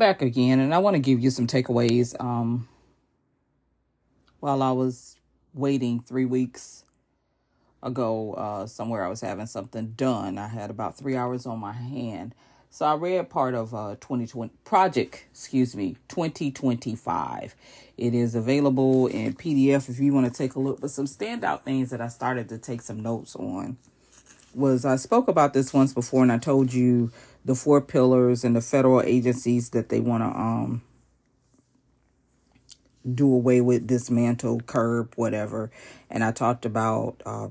back again, and I want to give you some takeaways. Um, while I was waiting three weeks ago, uh, somewhere I was having something done. I had about three hours on my hand. So I read part of uh 2020 project, excuse me, 2025. It is available in PDF if you want to take a look. But some standout things that I started to take some notes on was I spoke about this once before and I told you the four pillars and the federal agencies that they want to um do away with, dismantle, curb, whatever. And I talked about uh,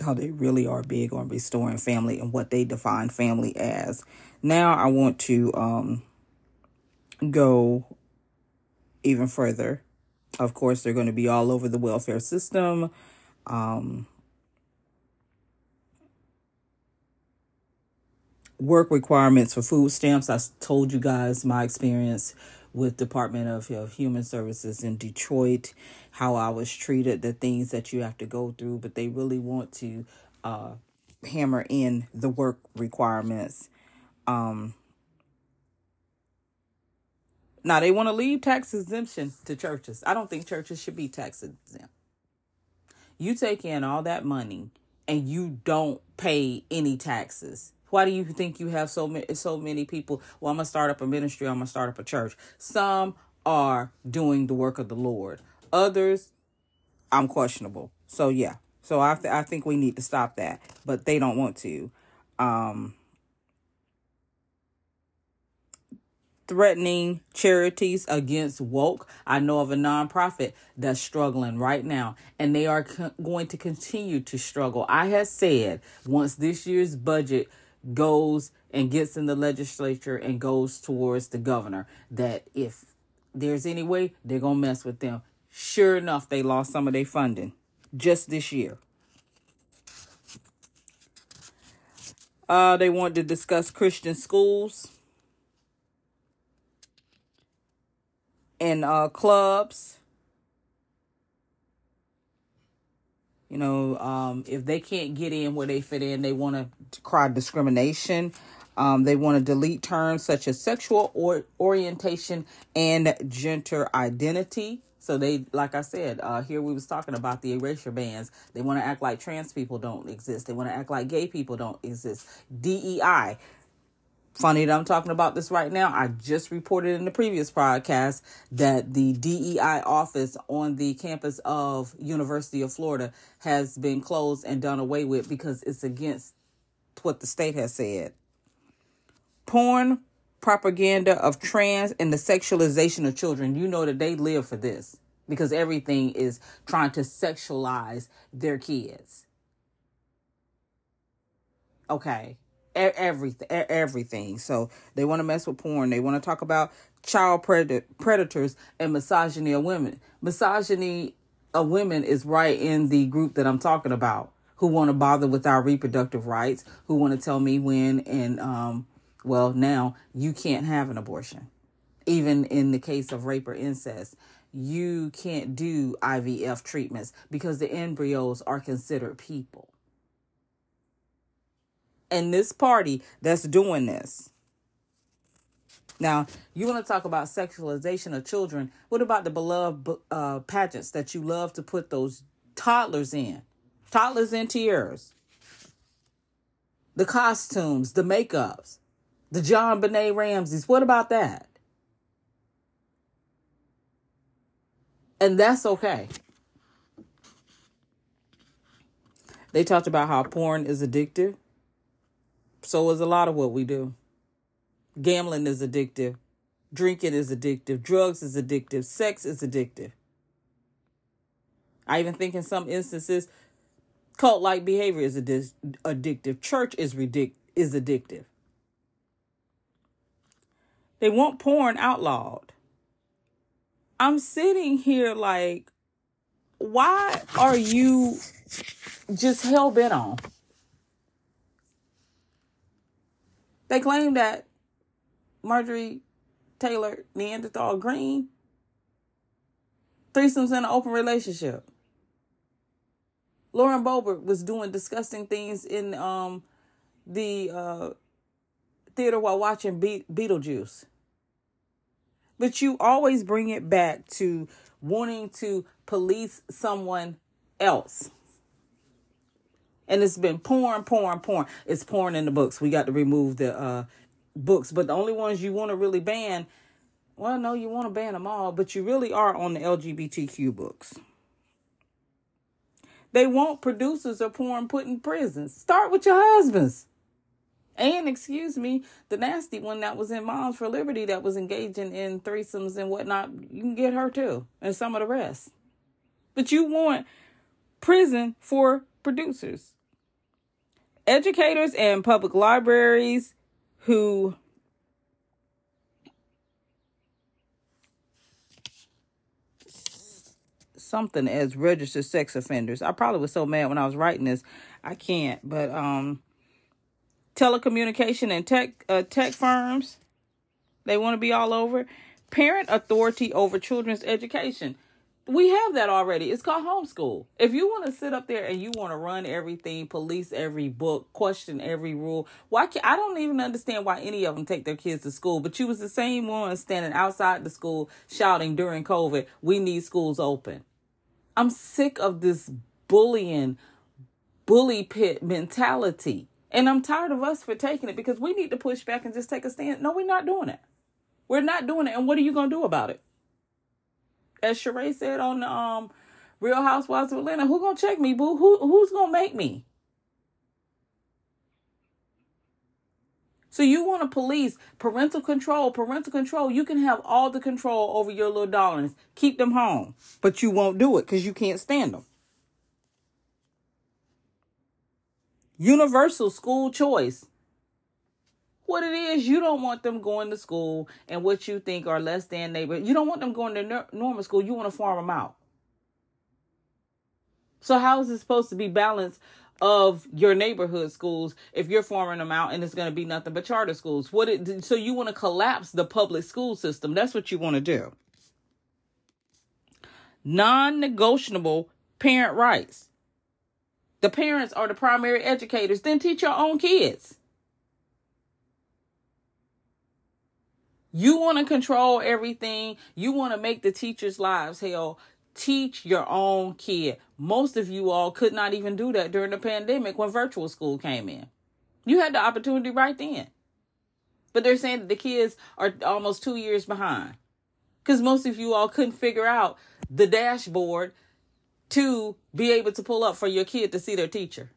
how they really are big on restoring family and what they define family as. Now I want to um, go even further. Of course, they're going to be all over the welfare system. Um, work requirements for food stamps. I told you guys my experience with Department of, of Human Services in Detroit, how I was treated, the things that you have to go through, but they really want to uh, hammer in the work requirements. Um, now they want to leave tax exemption to churches. I don't think churches should be tax exempt. You take in all that money and you don't pay any taxes why do you think you have so many so many people? Well, I'm gonna start up a ministry. I'm gonna start up a church. Some are doing the work of the Lord. Others, I'm questionable. So yeah. So I th- I think we need to stop that, but they don't want to. Um, threatening charities against woke. I know of a nonprofit that's struggling right now, and they are co- going to continue to struggle. I have said once this year's budget goes and gets in the legislature and goes towards the governor that if there's any way they're going to mess with them. Sure enough, they lost some of their funding just this year. Uh, they want to discuss Christian schools and uh, clubs You know, um, if they can't get in where they fit in, they want to cry discrimination. Um, they want to delete terms such as sexual or orientation and gender identity. So they, like I said, uh, here we was talking about the erasure bans. They want to act like trans people don't exist. They want to act like gay people don't exist. DEI, Funny that I'm talking about this right now. I just reported in the previous podcast that the DEI office on the campus of University of Florida has been closed and done away with because it's against what the state has said. Porn propaganda of trans and the sexualization of children. You know that they live for this because everything is trying to sexualize their kids. Okay everything everything. So they want to mess with porn. They want to talk about child pred- predators and misogyny of women. Misogyny of women is right in the group that i'm talking about who want to bother with our reproductive rights who want to tell me when and um well now you can't have an abortion. Even in the case of rape or incest you can't do ivf treatments because the embryos are considered people and this party that's doing this. Now, you want to talk about sexualization of children. What about the beloved uh, pageants that you love to put those toddlers in? Toddlers in Tiaras. The costumes, the makeups, the JonBenét Ramsey. What about that? And that's okay. They talked about how porn is addictive. So is a lot of what we do. Gambling is addictive. Drinking is addictive. Drugs is addictive. Sex is addictive. I even think in some instances, cult like behavior is addictive. Church is ridic- is addictive. They want porn outlawed. I'm sitting here like, why are you just hell bent on? They claim that Marjorie Taylor Neanderthal Greene threesomes in an open relationship. Lauren Boebert was doing disgusting things in um the uh theater while watching Be- Beetlejuice. But you always bring it back to wanting to police someone else. And it's been pouring, pouring, pouring. It's pouring in the books. We got to remove the uh, books, but the only ones you want to really ban, well, no, you want to ban them all, but you really are on the LGBTQ books. They want producers of porn put in prison. Start with your husbands. And excuse me, the nasty one that was in Moms for Liberty that was engaging in threesomes and whatnot, you can get her too, and some of the rest. But you want prison for producers. Educators and public libraries who something as registered sex offenders. I probably was so mad when I was writing this. I can't, but um telecommunication and tech uh, tech firms they want to be all over parent authority over children's education we have that already. It's called homeschool. If you want to sit up there and you want to run everything, police every book, question every rule, why can't I don't even understand why any of them take their kids to school. But you was the same one standing outside the school shouting during COVID, "We need schools open." I'm sick of this bullying, bully pit mentality, and I'm tired of us for taking it because we need to push back and just take a stand. No, we're not doing it. We're not doing it. And what are you gonna do about it? As Sheree said on the um Real Housewives of Atlanta, who gonna check me, boo? Who who's gonna make me? So you want to police parental control, parental control. You can have all the control over your little darlings. Keep them home, but you won't do it because you can't stand them. Universal school choice what it is. You don't want them going to school and what you think are less than neighbor. You don't want them going to normal school. You want to farm them out. So how is it supposed to be balance of your neighborhood schools if you're farming them out and it's going to be nothing but charter schools? What it so you want to collapse the public school system? That's what you want to do. Non-negotiable parent rights. The parents are the primary educators. Then teach your own kids. You want to control everything. You want to make the teachers' lives hell. Teach your own kid. Most of you all could not even do that during the pandemic when virtual school came in. You had the opportunity right then. But they're saying that the kids are almost two years behind. Because most of you all couldn't figure out the dashboard to be able to pull up for your kid to see their teacher.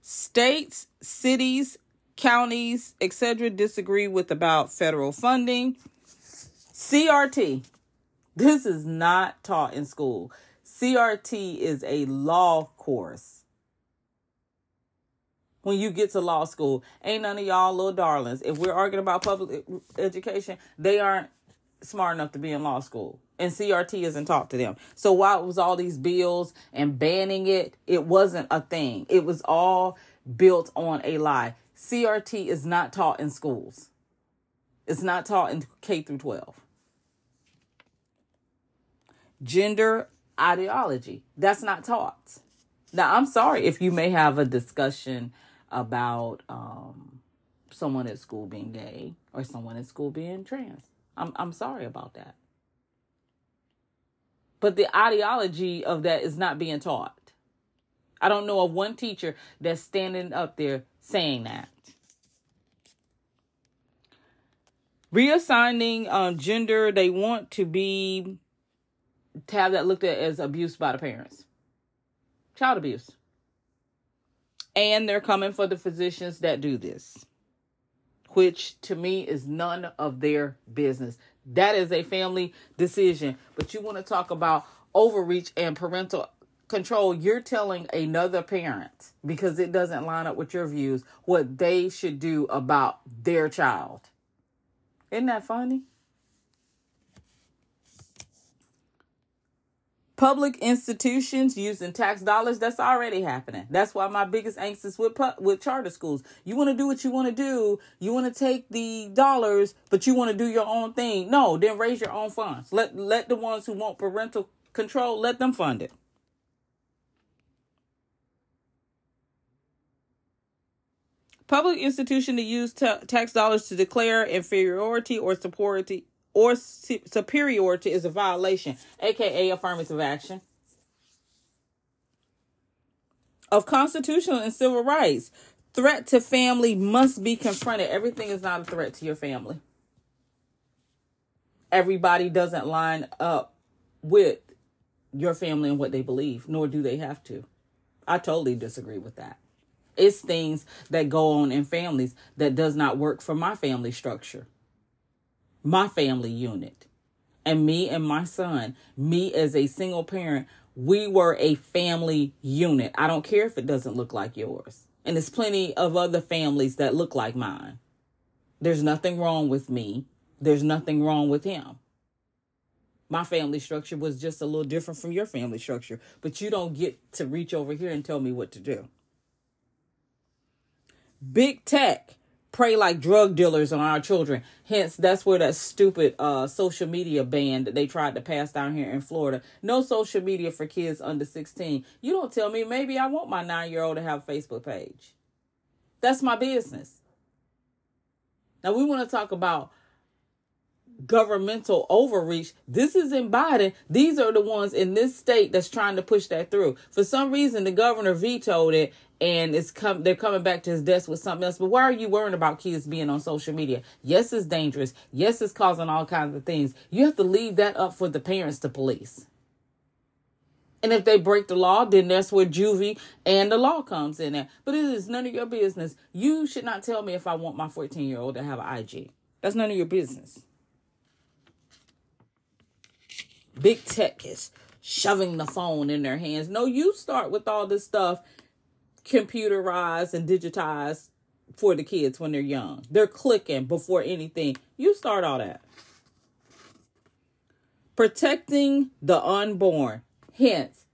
States, cities, counties, etc., disagree with about federal funding. CRT. This is not taught in school. CRT is a law course. When you get to law school, ain't none of y'all little darlings. If we're arguing about public education, they aren't smart enough to be in law school. And CRT isn't taught to them. So while it was all these bills and banning it, it wasn't a thing. It was all built on a lie. CRT is not taught in schools. It's not taught in K through 12. Gender ideology, that's not taught. Now, I'm sorry if you may have a discussion about um, someone at school being gay or someone at school being trans. I'm, I'm sorry about that. But the ideology of that is not being taught. I don't know of one teacher that's standing up there saying that. Reassigning um, gender, they want to be to have that looked at as abuse by the parents, child abuse, and they're coming for the physicians that do this, which to me is none of their business. That is a family decision, but you want to talk about overreach and parental control, you're telling another parent because it doesn't line up with your views what they should do about their child. Isn't that funny? Public institutions using tax dollars, that's already happening. That's why my biggest angst is with, with charter schools. You want to do what you want to do. You want to take the dollars, but you want to do your own thing. No, then raise your own funds. Let, let the ones who want parental control, let them fund it. Public institution to use ta- tax dollars to declare inferiority or superiority or su- superiority is a violation, aka affirmative action of constitutional and civil rights. Threat to family must be confronted. Everything is not a threat to your family. Everybody doesn't line up with your family and what they believe, nor do they have to. I totally disagree with that. It's things that go on in families that does not work for my family structure, my family unit. And me and my son, me as a single parent, we were a family unit. I don't care if it doesn't look like yours. And there's plenty of other families that look like mine. There's nothing wrong with me. There's nothing wrong with him. My family structure was just a little different from your family structure, but you don't get to reach over here and tell me what to do. Big tech prey like drug dealers on our children. Hence, that's where that stupid uh, social media ban that they tried to pass down here in Florida. No social media for kids under 16. You don't tell me maybe I want my nine year old to have a Facebook page. That's my business. Now, we want to talk about governmental overreach. This is in Biden. These are the ones in this state that's trying to push that through. For some reason, the governor vetoed it and it's come they're coming back to his desk with something else. But why are you worrying about kids being on social media? Yes, it's dangerous. Yes, it's causing all kinds of things. You have to leave that up for the parents to police. And if they break the law, then that's where juvie and the law comes in there. But it is none of your business. You should not tell me if I want my 14 year old to have an IG. That's none of your business. Big tech is shoving the phone in their hands. No, you start with all this stuff computerized and digitized for the kids when they're young. They're clicking before anything. You start all that. Protecting the unborn. Hence,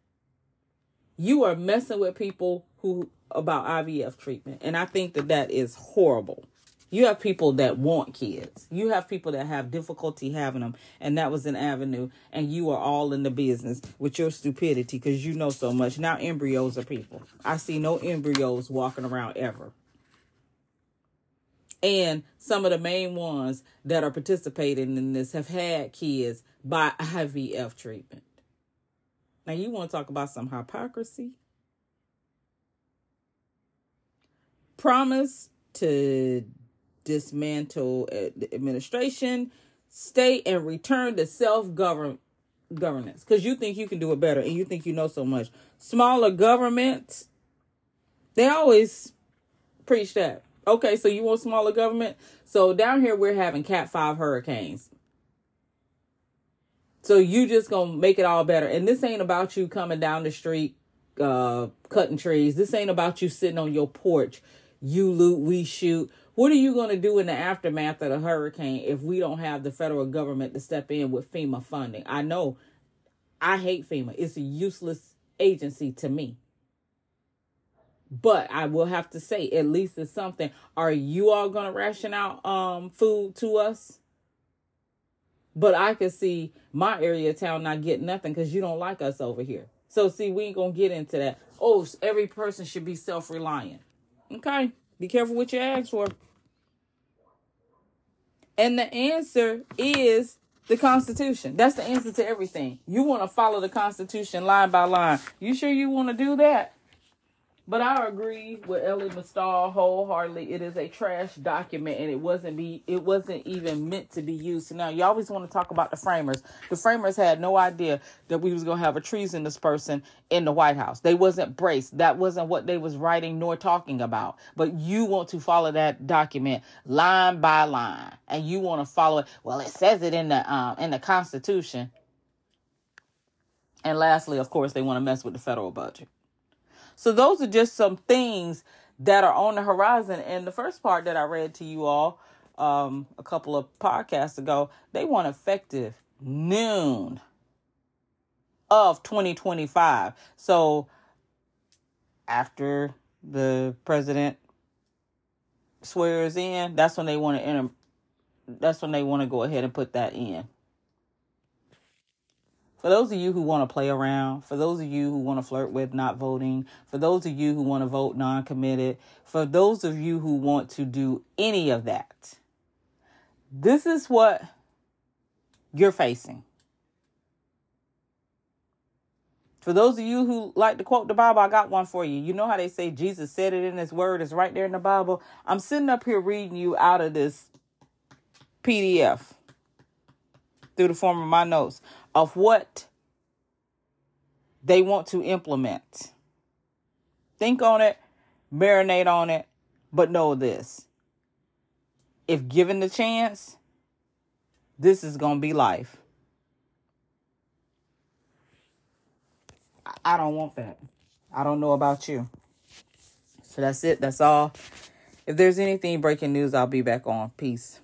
you are messing with people who about IVF treatment. And I think that that is horrible. You have people that want kids. You have people that have difficulty having them, and that was an avenue. And you are all in the business with your stupidity because you know so much. Now embryos are people. I see no embryos walking around ever. And some of the main ones that are participating in this have had kids by IVF treatment. Now you want to talk about some hypocrisy? Promise to dismantle administration, state, and return to self govern governance because you think you can do it better and you think you know so much. Smaller governments, they always preach that. Okay, so you want smaller government? So down here we're having Cat Five hurricanes. So you just gonna make it all better. And this ain't about you coming down the street, uh, cutting trees. This ain't about you sitting on your porch. You loot, we shoot. What are you going to do in the aftermath of the hurricane if we don't have the federal government to step in with FEMA funding? I know I hate FEMA. It's a useless agency to me. But I will have to say, at least it's something. Are you all going to ration out um, food to us? But I can see my area of town not getting nothing because you don't like us over here. So, see, we ain't going to get into that. Oh, every person should be self reliant. Okay. Be careful what you ask for. And the answer is the Constitution. That's the answer to everything. You want to follow the Constitution line by line. You sure you want to do that? But I agree with Elie Mystal wholeheartedly. It is a trash document, and it wasn't be it wasn't even meant to be used. So now you always want to talk about the framers. The framers had no idea that we was gonna have a treasonous person in the White House. They wasn't braced. That wasn't what they was writing nor talking about. But you want to follow that document line by line, and you want to follow it. Well, it says it in the um in the Constitution. And lastly, of course, they want to mess with the federal budget. So those are just some things that are on the horizon. And the first part that I read to you all um, a couple of podcasts ago, they want effective noon of 2025. So after the president swears in, that's when they want to enter. That's when they want to go ahead and put that in. For those of you who want to play around, for those of you who want to flirt with not voting, for those of you who want to vote non committed, for those of you who want to do any of that, this is what you're facing. For those of you who like to quote the Bible, I got one for you. You know how they say Jesus said it in his word, it's right there in the Bible. I'm sitting up here reading you out of this PDF through the form of my notes of what they want to implement. Think on it, marinate on it, but know this. If given the chance, this is going to be life. I don't want that. I don't know about you. So that's it. That's all. If there's anything breaking news, I'll be back on. Peace.